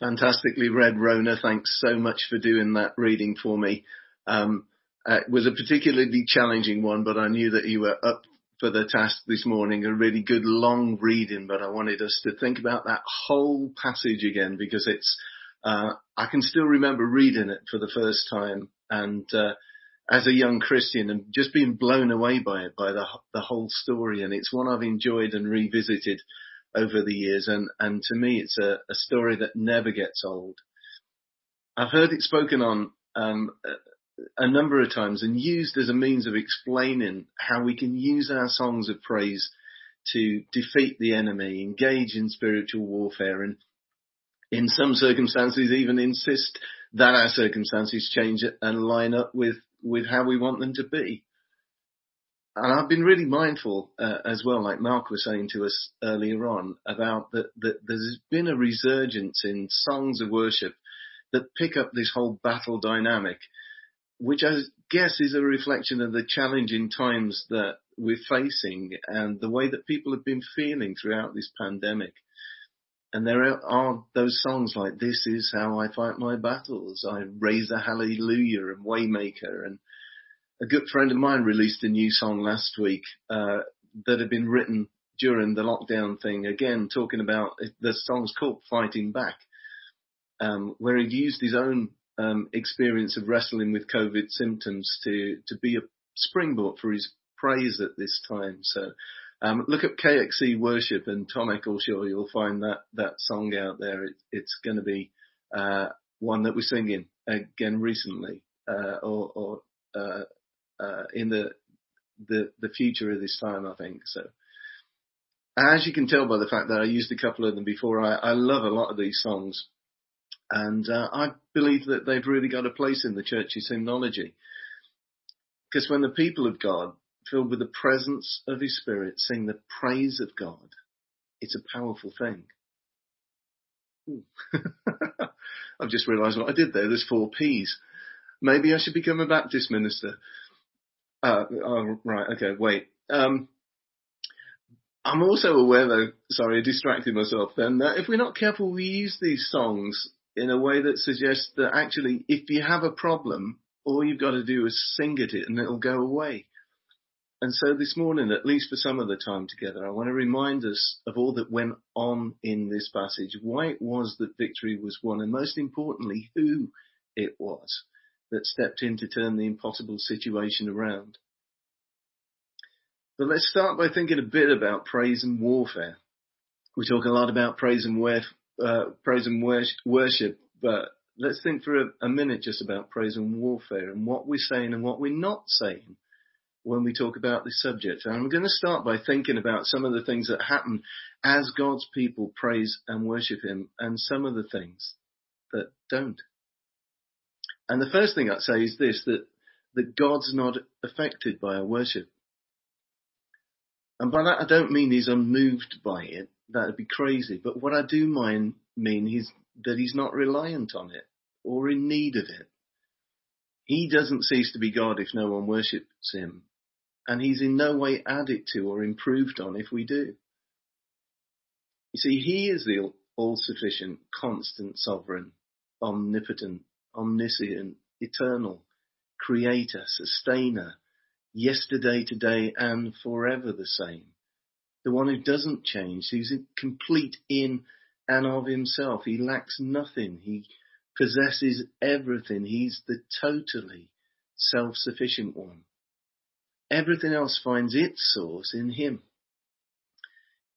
Fantastically read, Rona. Thanks so much for doing that reading for me. Um, uh, it was a particularly challenging one, but I knew that you were up for the task this morning. A really good long reading, but I wanted us to think about that whole passage again because it's. Uh, I can still remember reading it for the first time, and uh, as a young Christian, and just being blown away by it, by the the whole story. And it's one I've enjoyed and revisited over the years, and, and to me, it's a, a story that never gets old. I've heard it spoken on um, a number of times and used as a means of explaining how we can use our songs of praise to defeat the enemy, engage in spiritual warfare, and in some circumstances even insist that our circumstances change and line up with, with how we want them to be and I've been really mindful uh, as well, like Mark was saying to us earlier on, about that, that there's been a resurgence in songs of worship that pick up this whole battle dynamic, which I guess is a reflection of the challenging times that we're facing and the way that people have been feeling throughout this pandemic. And there are those songs like "This is how I fight my battles." I raise a hallelujah and Waymaker and a good friend of mine released a new song last week uh, that had been written during the lockdown thing. Again, talking about the song's called "Fighting Back," um, where he used his own um, experience of wrestling with COVID symptoms to to be a springboard for his praise at this time. So. Um, look at KXC Worship and Tom Eccleshaw. You'll find that that song out there. It, it's going to be uh, one that we're singing again recently, uh, or, or uh, uh, in the, the the future of this time. I think so. As you can tell by the fact that I used a couple of them before, I, I love a lot of these songs, and uh, I believe that they've really got a place in the church's hymnology. Because when the people of God, filled with the presence of His Spirit, sing the praise of God, it's a powerful thing. I've just realised what I did there. There's four P's. Maybe I should become a Baptist minister. Uh, oh, right. Okay. Wait. Um, I'm also aware though, sorry, I distracted myself then, that if we're not careful, we use these songs in a way that suggests that actually, if you have a problem, all you've got to do is sing at it and it'll go away. And so this morning, at least for some of the time together, I want to remind us of all that went on in this passage, why it was that victory was won, and most importantly, who it was that stepped in to turn the impossible situation around. But let's start by thinking a bit about praise and warfare. We talk a lot about praise and, uh, praise and worship, but let's think for a, a minute just about praise and warfare and what we're saying and what we're not saying when we talk about this subject. And I'm going to start by thinking about some of the things that happen as God's people praise and worship Him and some of the things that don't. And the first thing I'd say is this, that, that God's not affected by our worship. And by that I don't mean he's unmoved by it. That'd be crazy. But what I do mind, mean is that he's not reliant on it or in need of it. He doesn't cease to be God if no one worships him. And he's in no way added to or improved on if we do. You see, he is the all-sufficient, constant, sovereign, omnipotent, omniscient, eternal, creator, sustainer, yesterday, today, and forever the same. The one who doesn't change, who's complete in and of himself. He lacks nothing. He possesses everything. He's the totally self-sufficient one. Everything else finds its source in him.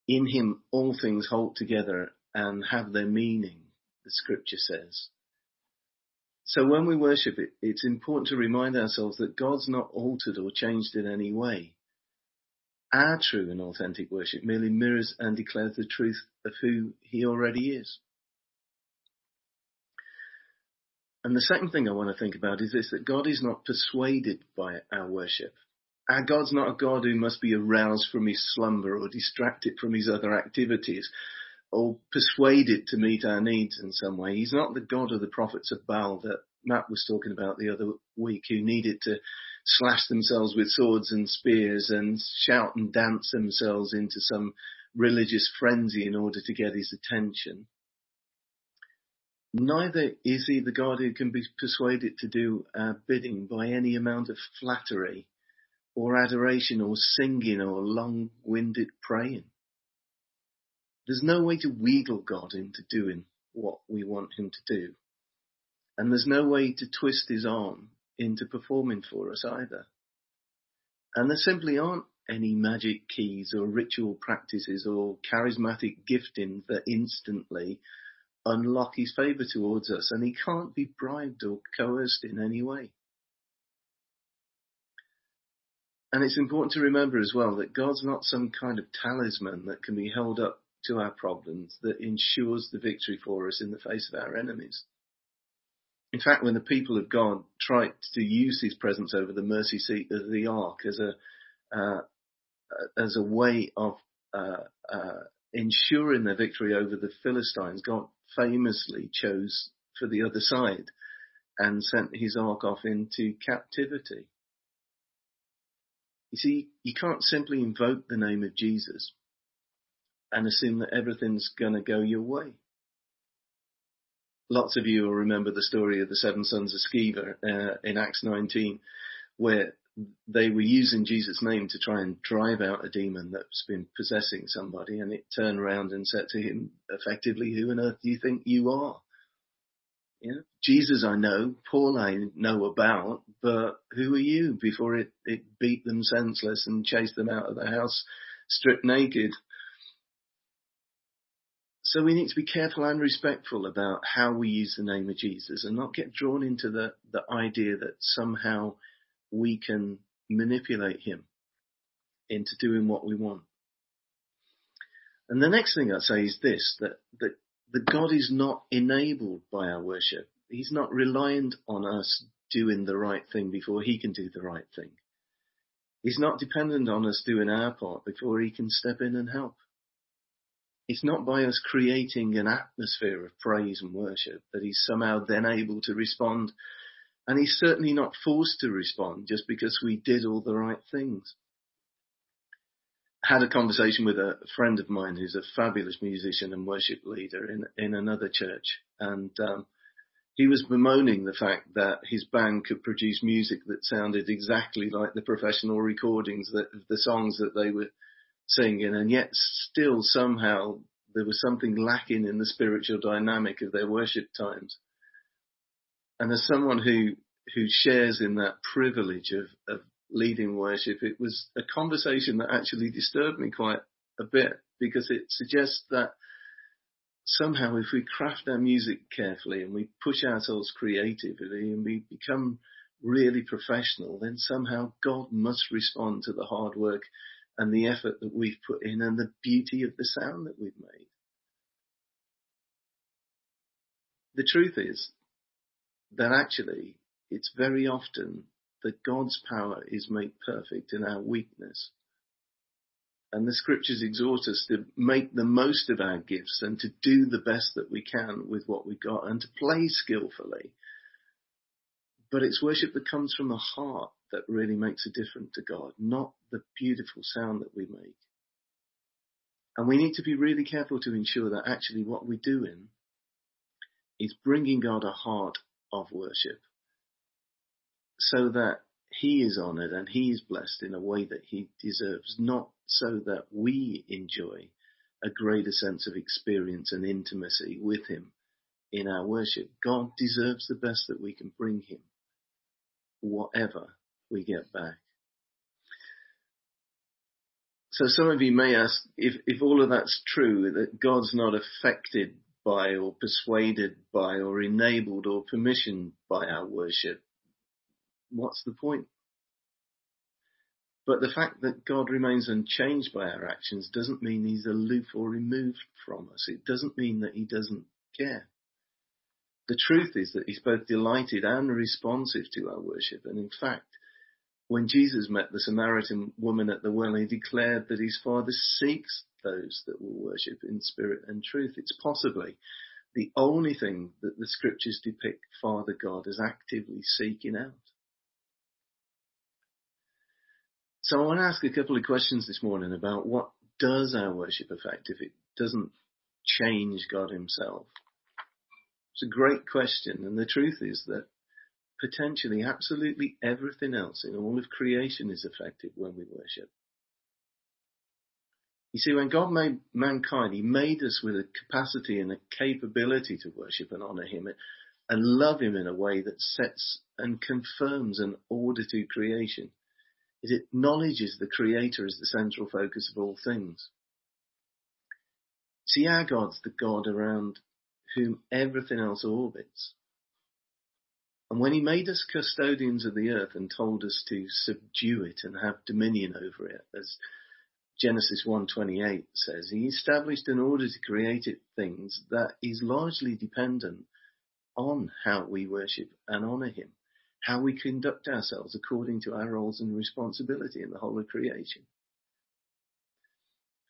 In him all things hold together and have their meaning, the scripture says. So when we worship it, it's important to remind ourselves that God's not altered or changed in any way. Our true and authentic worship merely mirrors and declares the truth of who He already is. And the second thing I want to think about is this, that God is not persuaded by our worship. Our God's not a God who must be aroused from his slumber or distracted from his other activities or persuaded to meet our needs in some way. He's not the God of the prophets of Baal that Matt was talking about the other week who needed to slash themselves with swords and spears and shout and dance themselves into some religious frenzy in order to get his attention. Neither is he the God who can be persuaded to do our bidding by any amount of flattery or adoration or singing or long-winded praying. There's no way to wheedle God into doing what we want him to do. And there's no way to twist his arm into performing for us either. And there simply aren't any magic keys or ritual practices or charismatic giftings that instantly unlock his favour towards us, and he can't be bribed or coerced in any way. And it's important to remember as well that God's not some kind of talisman that can be held up to our problems that ensures the victory for us in the face of our enemies. In fact, when the people of God tried to use his presence over the mercy seat of the ark as a uh, as a way of uh, uh, ensuring their victory over the Philistines, God famously chose for the other side and sent his ark off into captivity. You see, you can't simply invoke the name of Jesus and assume that everything's going to go your way. Lots of you will remember the story of the seven sons of Sceva uh, in Acts 19, where they were using Jesus' name to try and drive out a demon that's been possessing somebody, and it turned around and said to him, effectively, "Who on earth do you think you are?" Jesus I know, Paul I know about, but who are you? Before it, it beat them senseless and chased them out of the house stripped naked. So we need to be careful and respectful about how we use the name of Jesus and not get drawn into the, the idea that somehow we can manipulate him into doing what we want. And the next thing I'd say is this, that, that, that God is not enabled by our worship. He's not reliant on us doing the right thing before he can do the right thing. He's not dependent on us doing our part before he can step in and help. It's not by us creating an atmosphere of praise and worship that he's somehow then able to respond and he's certainly not forced to respond just because we did all the right things. I had a conversation with a friend of mine who's a fabulous musician and worship leader in, in another church. And, um, he was bemoaning the fact that his band could produce music that sounded exactly like the professional recordings that the songs that they were singing and yet still somehow there was something lacking in the spiritual dynamic of their worship times. And as someone who, who shares in that privilege of, of leading worship, it was a conversation that actually disturbed me quite a bit because it suggests that somehow if we craft our music carefully and we push ourselves creatively and we become really professional, then somehow God must respond to the hard work and the effort that we've put in and the beauty of the sound that we've made. The truth is that actually it's very often that God's power is made perfect in our weakness. And the scriptures exhort us to make the most of our gifts and to do the best that we can with what we got and to play skillfully. But it's worship that comes from the heart that really makes a difference to God, not the beautiful sound that we make. And we need to be really careful to ensure that actually what we're doing is bringing God a heart of worship so that he is honored and he is blessed in a way that he deserves, not so that we enjoy a greater sense of experience and intimacy with him in our worship. God deserves the best that we can bring him, whatever we get back. So some of you may ask if, if all of that's true, that God's not affected by or persuaded by or enabled or permissioned by our worship, what's the point? But the fact that God remains unchanged by our actions doesn't mean he's aloof or removed from us. It doesn't mean that he doesn't care. The truth is that he's both delighted and responsive to our worship. And in fact, when Jesus met the Samaritan woman at the well, he declared that his Father seeks those that will worship in spirit and truth. It's possibly the only thing that the scriptures depict Father God as actively seeking out. So I want to ask a couple of questions this morning about what does our worship affect if it doesn't change God himself? It's a great question, and the truth is that potentially absolutely everything else in all of creation is affected when we worship. You see, when God made mankind, He made us with a capacity and a capability to worship and honor Him and love Him in a way that sets and confirms an order to creation. It acknowledges the Creator as the central focus of all things. See, our God's the God around whom everything else orbits. And when he made us custodians of the earth and told us to subdue it and have dominion over it, as Genesis 1:28 says, he established an order to create things that is largely dependent on how we worship and honor him, how we conduct ourselves according to our roles and responsibility in the whole of creation.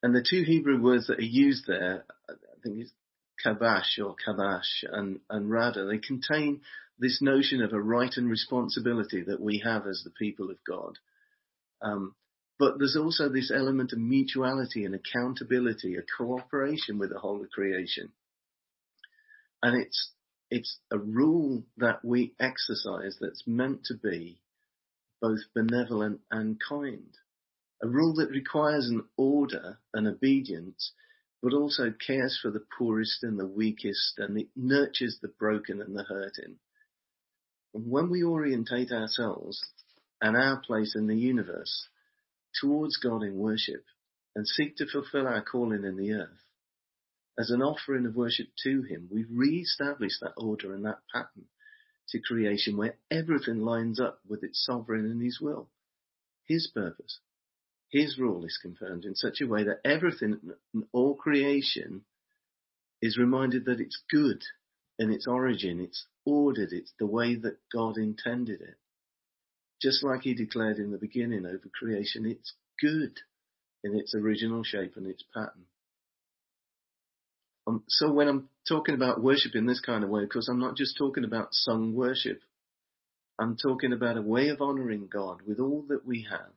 And the two Hebrew words that are used there, I think it's kabash or kabash and, and rada, they contain this notion of a right and responsibility that we have as the people of God. Um, but there's also this element of mutuality and accountability, a cooperation with the whole of creation. And it's, it's a rule that we exercise that's meant to be both benevolent and kind. A rule that requires an order and obedience, but also cares for the poorest and the weakest and it nurtures the broken and the hurting. When we orientate ourselves and our place in the universe towards God in worship and seek to fulfill our calling in the earth, as an offering of worship to Him, we re-establish that order and that pattern to creation where everything lines up with its sovereign and His will, His purpose. His rule is confirmed in such a way that everything, all creation, is reminded that it's good in its origin, it's ordered It's the way that God intended it. Just like he declared in the beginning over creation, it's good in its original shape and its pattern. Um, so when I'm talking about worship in this kind of way, of course, I'm not just talking about sung worship. I'm talking about a way of honoring God with all that we have.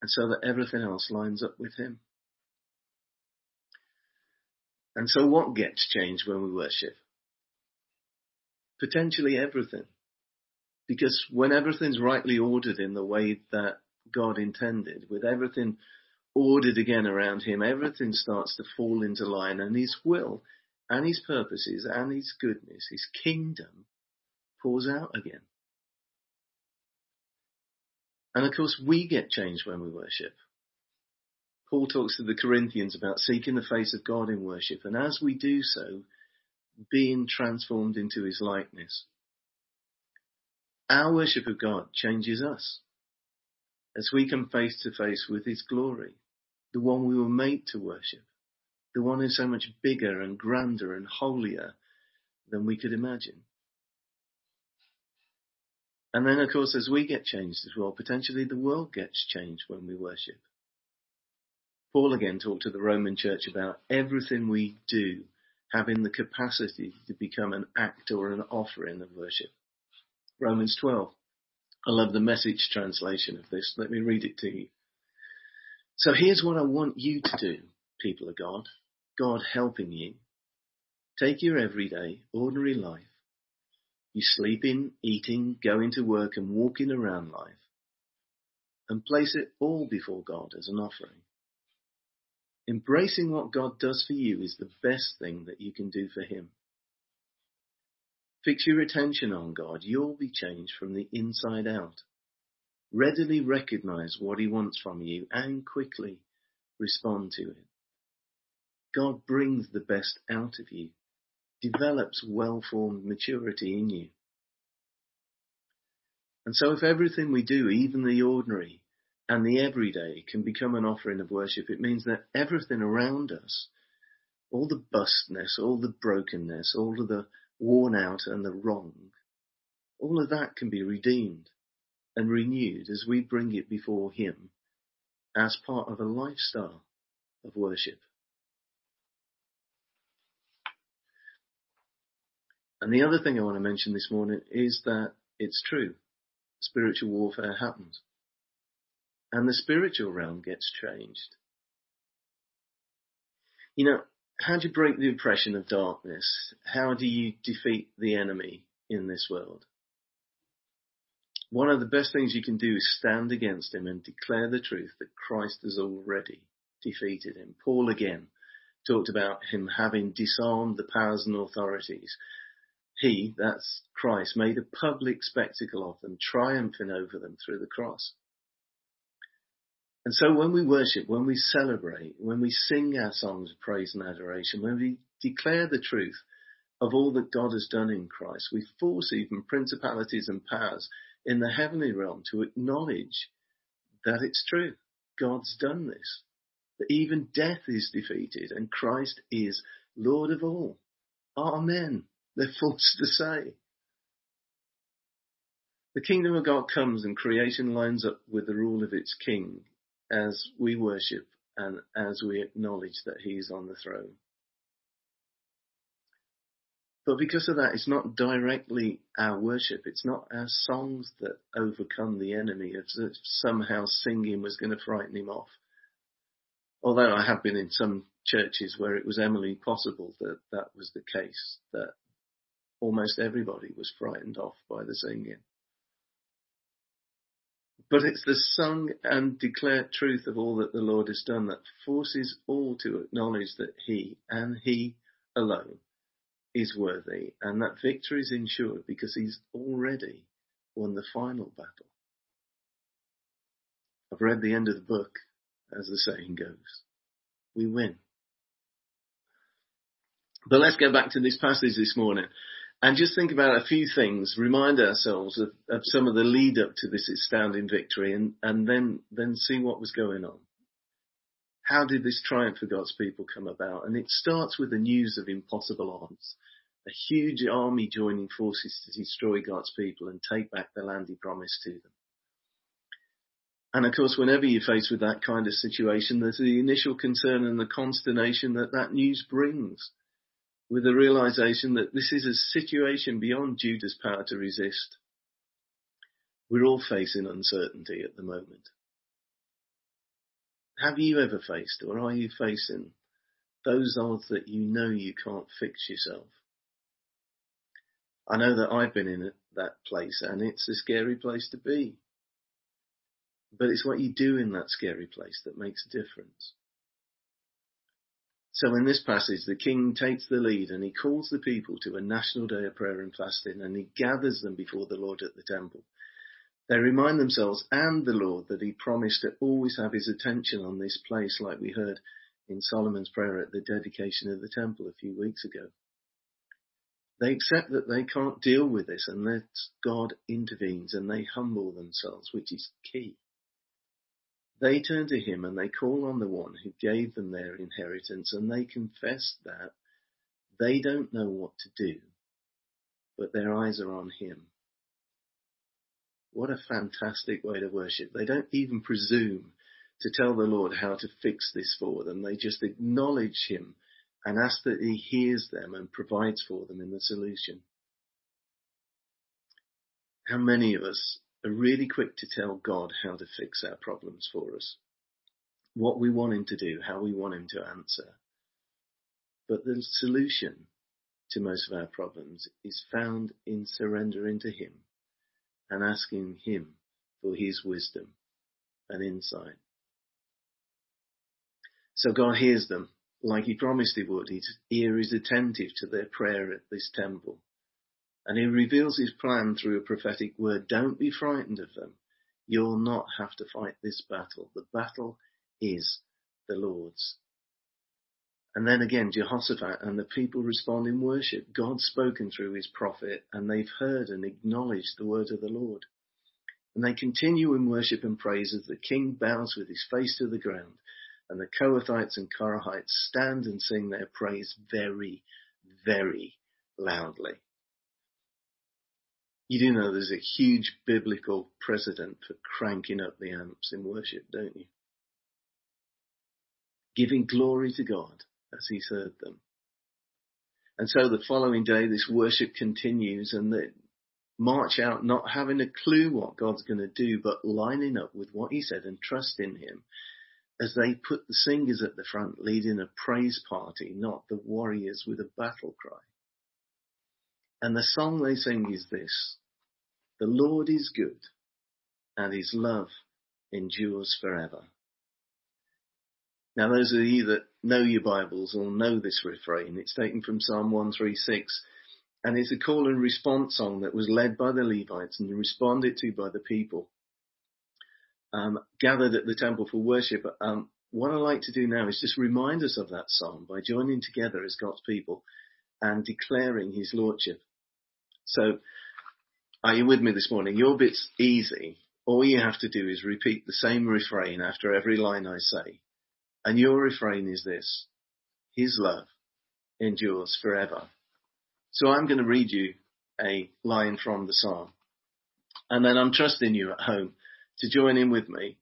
And so that everything else lines up with Him. And so what gets changed when we worship? potentially everything. Because when everything's rightly ordered in the way that God intended, with everything ordered again around him, everything starts to fall into line and his will and his purposes and his goodness, his kingdom pours out again. And of course we get changed when we worship. Paul talks to the Corinthians about seeking the face of God in worship and as we do so, being transformed into his likeness. Our worship of God changes us as we come face to face with his glory, the one we were made to worship, the one who's so much bigger and grander and holier than we could imagine. And then, of course, as we get changed as well, potentially the world gets changed when we worship. Paul again talked to the Roman church about everything we do having the capacity to become an act or an offering of worship. Romans 12. I love the message translation of this. Let me read it to you. So here's what I want you to do, people of God. God helping you. Take your everyday, ordinary life. You sleeping, eating, going to work and walking around life and place it all before God as an offering. Embracing what God does for you is the best thing that you can do for Him. Fix your attention on God. You'll be changed from the inside out. Readily recognize what He wants from you and quickly respond to it. God brings the best out of you, develops well-formed maturity in you. And so if everything we do, even the ordinary, and the everyday can become an offering of worship, it means that everything around us, all the bustness, all the brokenness, all of the worn out and the wrong, all of that can be redeemed and renewed as we bring it before Him as part of a lifestyle of worship. And the other thing I want to mention this morning is that it's true. Spiritual warfare happens and the spiritual realm gets changed. You know, how do you break the oppression of darkness? How do you defeat the enemy in this world? One of the best things you can do is stand against him and declare the truth that Christ has already defeated him. Paul again talked about him having disarmed the powers and authorities. He, that's Christ, made a public spectacle of them, triumphing over them through the cross. And so when we worship, when we celebrate, when we sing our songs of praise and adoration, when we declare the truth of all that God has done in Christ, we force even principalities and powers in the heavenly realm to acknowledge that it's true. God's done this. That even death is defeated and Christ is Lord of all. Amen. They're forced to say. The kingdom of God comes and creation lines up with the rule of its king as we worship and as we acknowledge that he is on the throne. But because of that, it's not directly our worship. It's not our songs that overcome the enemy. If somehow singing was going to frighten him off. Although I have been in some churches where it was eminently possible that that was the case, that almost everybody was frightened off by the singing. But it's the sung and declared truth of all that the Lord has done that forces all to acknowledge that He and He alone is worthy and that victory is ensured because He's already won the final battle. I've read the end of the book, as the saying goes. We win. But let's go back to this passage this morning and just think about a few things, remind ourselves of, of some of the lead up to this astounding victory and, and then, then see what was going on. How did this triumph for God's people come about? And it starts with the news of impossible odds. A huge army joining forces to destroy God's people and take back the land he promised to them. And of course, whenever you're faced with that kind of situation, there's the initial concern and the consternation that that news brings with the realization that this is a situation beyond Judah's power to resist. We're all facing uncertainty at the moment. Have you ever faced or are you facing those odds that you know you can't fix yourself? I know that I've been in that place and it's a scary place to be. But it's what you do in that scary place that makes a difference. So in this passage, the king takes the lead and he calls the people to a national day of prayer and fasting and he gathers them before the Lord at the temple. They remind themselves and the Lord that he promised to always have his attention on this place like we heard in Solomon's prayer at the dedication of the temple a few weeks ago. They accept that they can't deal with this unless God intervenes and they humble themselves, which is key. They turn to him and they call on the one who gave them their inheritance and they confess that they don't know what to do, but their eyes are on him. What a fantastic way to worship. They don't even presume to tell the Lord how to fix this for them. They just acknowledge him and ask that he hears them and provides for them in the solution. How many of us are really quick to tell God how to fix our problems for us, what we want Him to do, how we want Him to answer. But the solution to most of our problems is found in surrendering to Him and asking Him for His wisdom and insight. So God hears them like He promised He would. His ear is attentive to their prayer at this temple. And he reveals his plan through a prophetic word. Don't be frightened of them. You'll not have to fight this battle. The battle is the Lord's. And then again, Jehoshaphat and the people respond in worship. God's spoken through his prophet and they've heard and acknowledged the word of the Lord. And they continue in worship and praise as the king bows with his face to the ground and the Kohathites and Korahites stand and sing their praise very, very loudly. You do know there's a huge biblical precedent for cranking up the amps in worship, don't you? Giving glory to God as He's heard them. And so the following day, this worship continues and they march out not having a clue what God's going to do, but lining up with what He said and trusting Him. as they put the singers at the front leading a praise party, not the warriors with a battle cry. And the song they sing is this, the Lord is good and his love endures forever. Now those of you that know your Bibles will know this refrain. It's taken from Psalm 136 and it's a call and response song that was led by the Levites and responded to by the people um, gathered at the temple for worship. Um, what I like to do now is just remind us of that song by joining together as God's people and declaring His Lordship. So, are you with me this morning? Your bit's easy. All you have to do is repeat the same refrain after every line I say. And your refrain is this. His love endures forever. So I'm going to read you a line from the psalm. And then I'm trusting you at home to join in with me,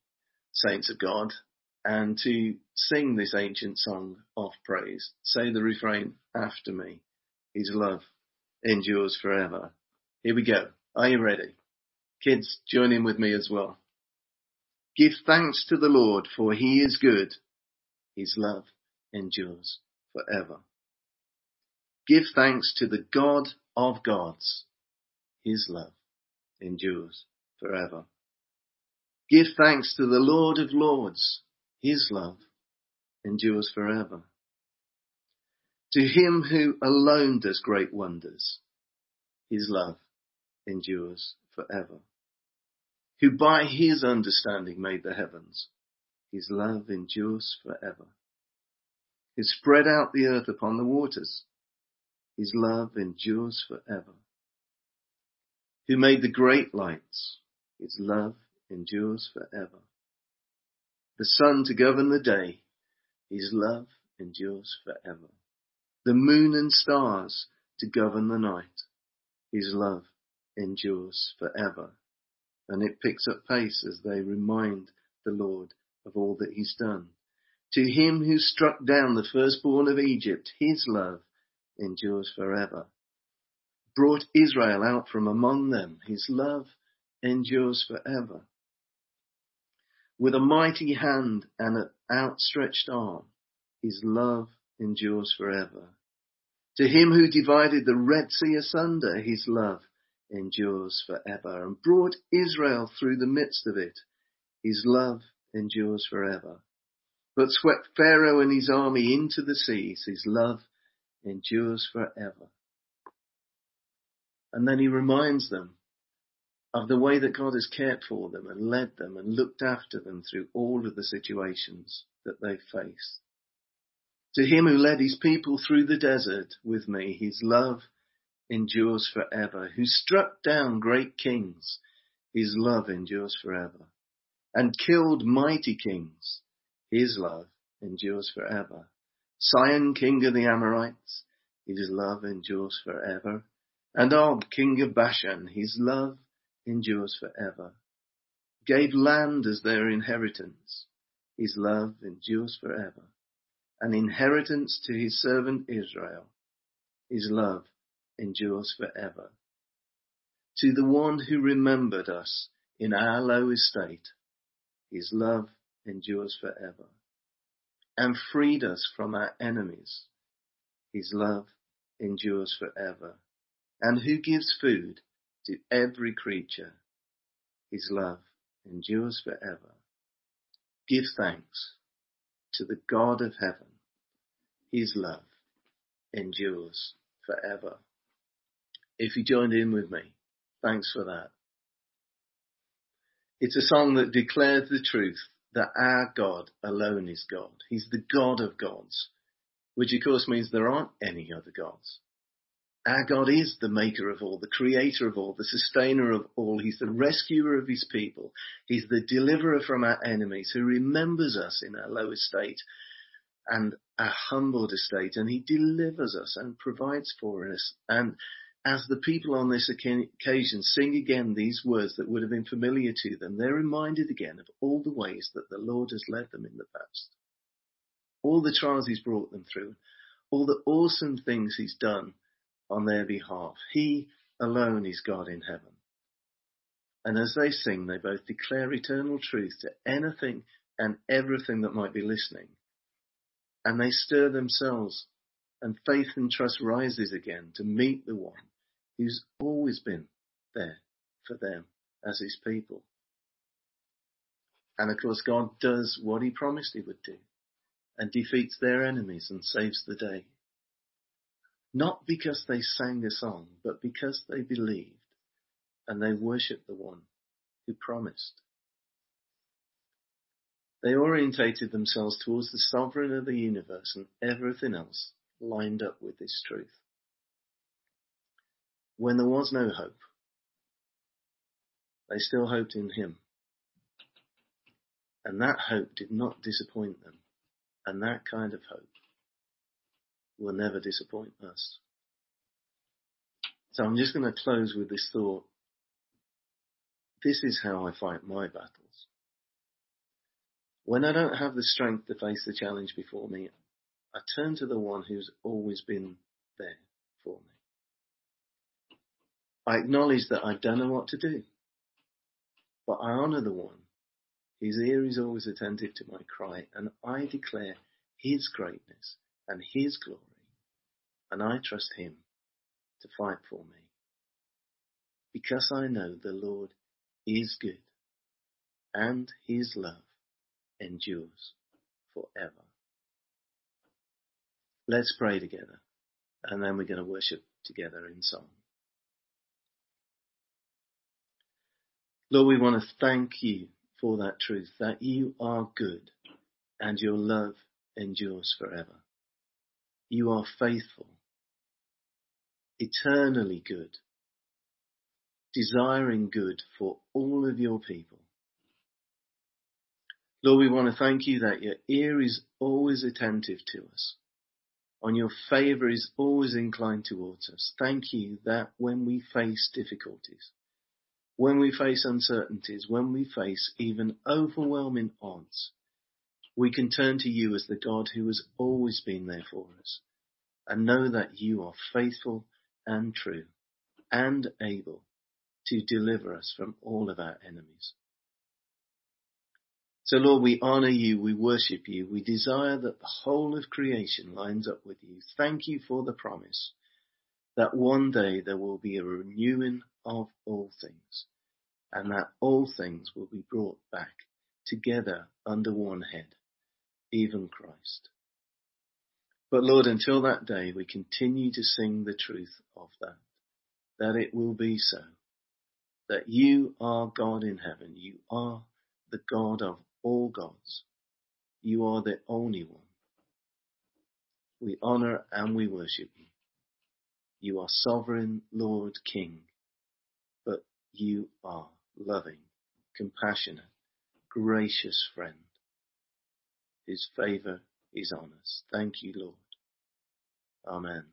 saints of God, and to sing this ancient song of praise. Say the refrain after me. His love endures forever. Here we go. Are you ready? Kids, join in with me as well. Give thanks to the Lord for he is good. His love endures forever. Give thanks to the God of gods. His love endures forever. Give thanks to the Lord of lords. His love endures forever. To him who alone does great wonders, his love endures forever. Who by his understanding made the heavens, his love endures forever. Who spread out the earth upon the waters, his love endures forever. Who made the great lights, his love endures forever. The sun to govern the day, his love endures forever. The moon and stars to govern the night, his love endures forever. And it picks up pace as they remind the Lord of all that he's done. To him who struck down the firstborn of Egypt, his love endures forever. Brought Israel out from among them, his love endures forever. With a mighty hand and an outstretched arm, his love endures forever. To him who divided the Red Sea asunder, his love endures forever and brought Israel through the midst of it. His love endures forever. But swept Pharaoh and his army into the seas. His love endures forever. And then he reminds them of the way that God has cared for them and led them and looked after them through all of the situations that they face. To him who led his people through the desert with me, his love endures forever, who struck down great kings, his love endures forever, and killed mighty kings, his love endures forever. Sihon, king of the Amorites, his love endures forever, and Og, king of Bashan, his love endures forever. Gave land as their inheritance. His love endures forever. An inheritance to his servant Israel. His love endures forever. To the one who remembered us in our low estate, his love endures forever. And freed us from our enemies, his love endures forever. And who gives food to every creature. His love endures forever. Give thanks to the God of heaven. His love endures forever. If you joined in with me, thanks for that. It's a song that declares the truth that our God alone is God. He's the God of gods, which of course means there aren't any other gods. Our God is the maker of all, the creator of all, the sustainer of all. He's the rescuer of his people. He's the deliverer from our enemies who remembers us in our low estate and our humbled estate and he delivers us and provides for us. And as the people on this occasion sing again these words that would have been familiar to them, they're reminded again of all the ways that the Lord has led them in the past. All the trials he's brought them through, all the awesome things he's done on their behalf. He alone is God in heaven. And as they sing, they both declare eternal truth to anything and everything that might be listening. And they stir themselves and faith and trust rises again to meet the one who's always been there for them as his people. And of course, God does what he promised he would do and defeats their enemies and saves the day. Not because they sang a song, but because they believed and they worshiped the one who promised. They orientated themselves towards the sovereign of the universe and everything else lined up with this truth. When there was no hope, they still hoped in him. And that hope did not disappoint them. And that kind of hope will never disappoint us. So I'm just going to close with this thought. This is how I fight my battles. When I don't have the strength to face the challenge before me, I turn to the one who's always been there for me. I acknowledge that I don't know what to do, but I honour the one whose ear is always attentive to my cry, and I declare his greatness and his glory, and I trust him to fight for me. Because I know the Lord is good, and his love endures forever. Let's pray together, and then we're going to worship together in song. Lord, we want to thank you for that truth, that you are good and your love endures forever. You are faithful, eternally good, desiring good for all of your people. Lord, we want to thank you that your ear is always attentive to us and your favor is always inclined towards us. Thank you that when we face difficulties, when we face uncertainties, when we face even overwhelming odds, we can turn to you as the God who has always been there for us and know that you are faithful and true and able to deliver us from all of our enemies. So Lord, we honor you, we worship you, we desire that the whole of creation lines up with you. Thank you for the promise that one day there will be a renewing of all things and that all things will be brought back together under one head, even Christ. But Lord, until that day, we continue to sing the truth of that, that it will be so, that you are God in heaven, you are the God of all gods. You are the only one. We honor and we worship you. You are sovereign Lord King, but you are loving, compassionate, gracious friend. His favor is on us. Thank you, Lord. Amen.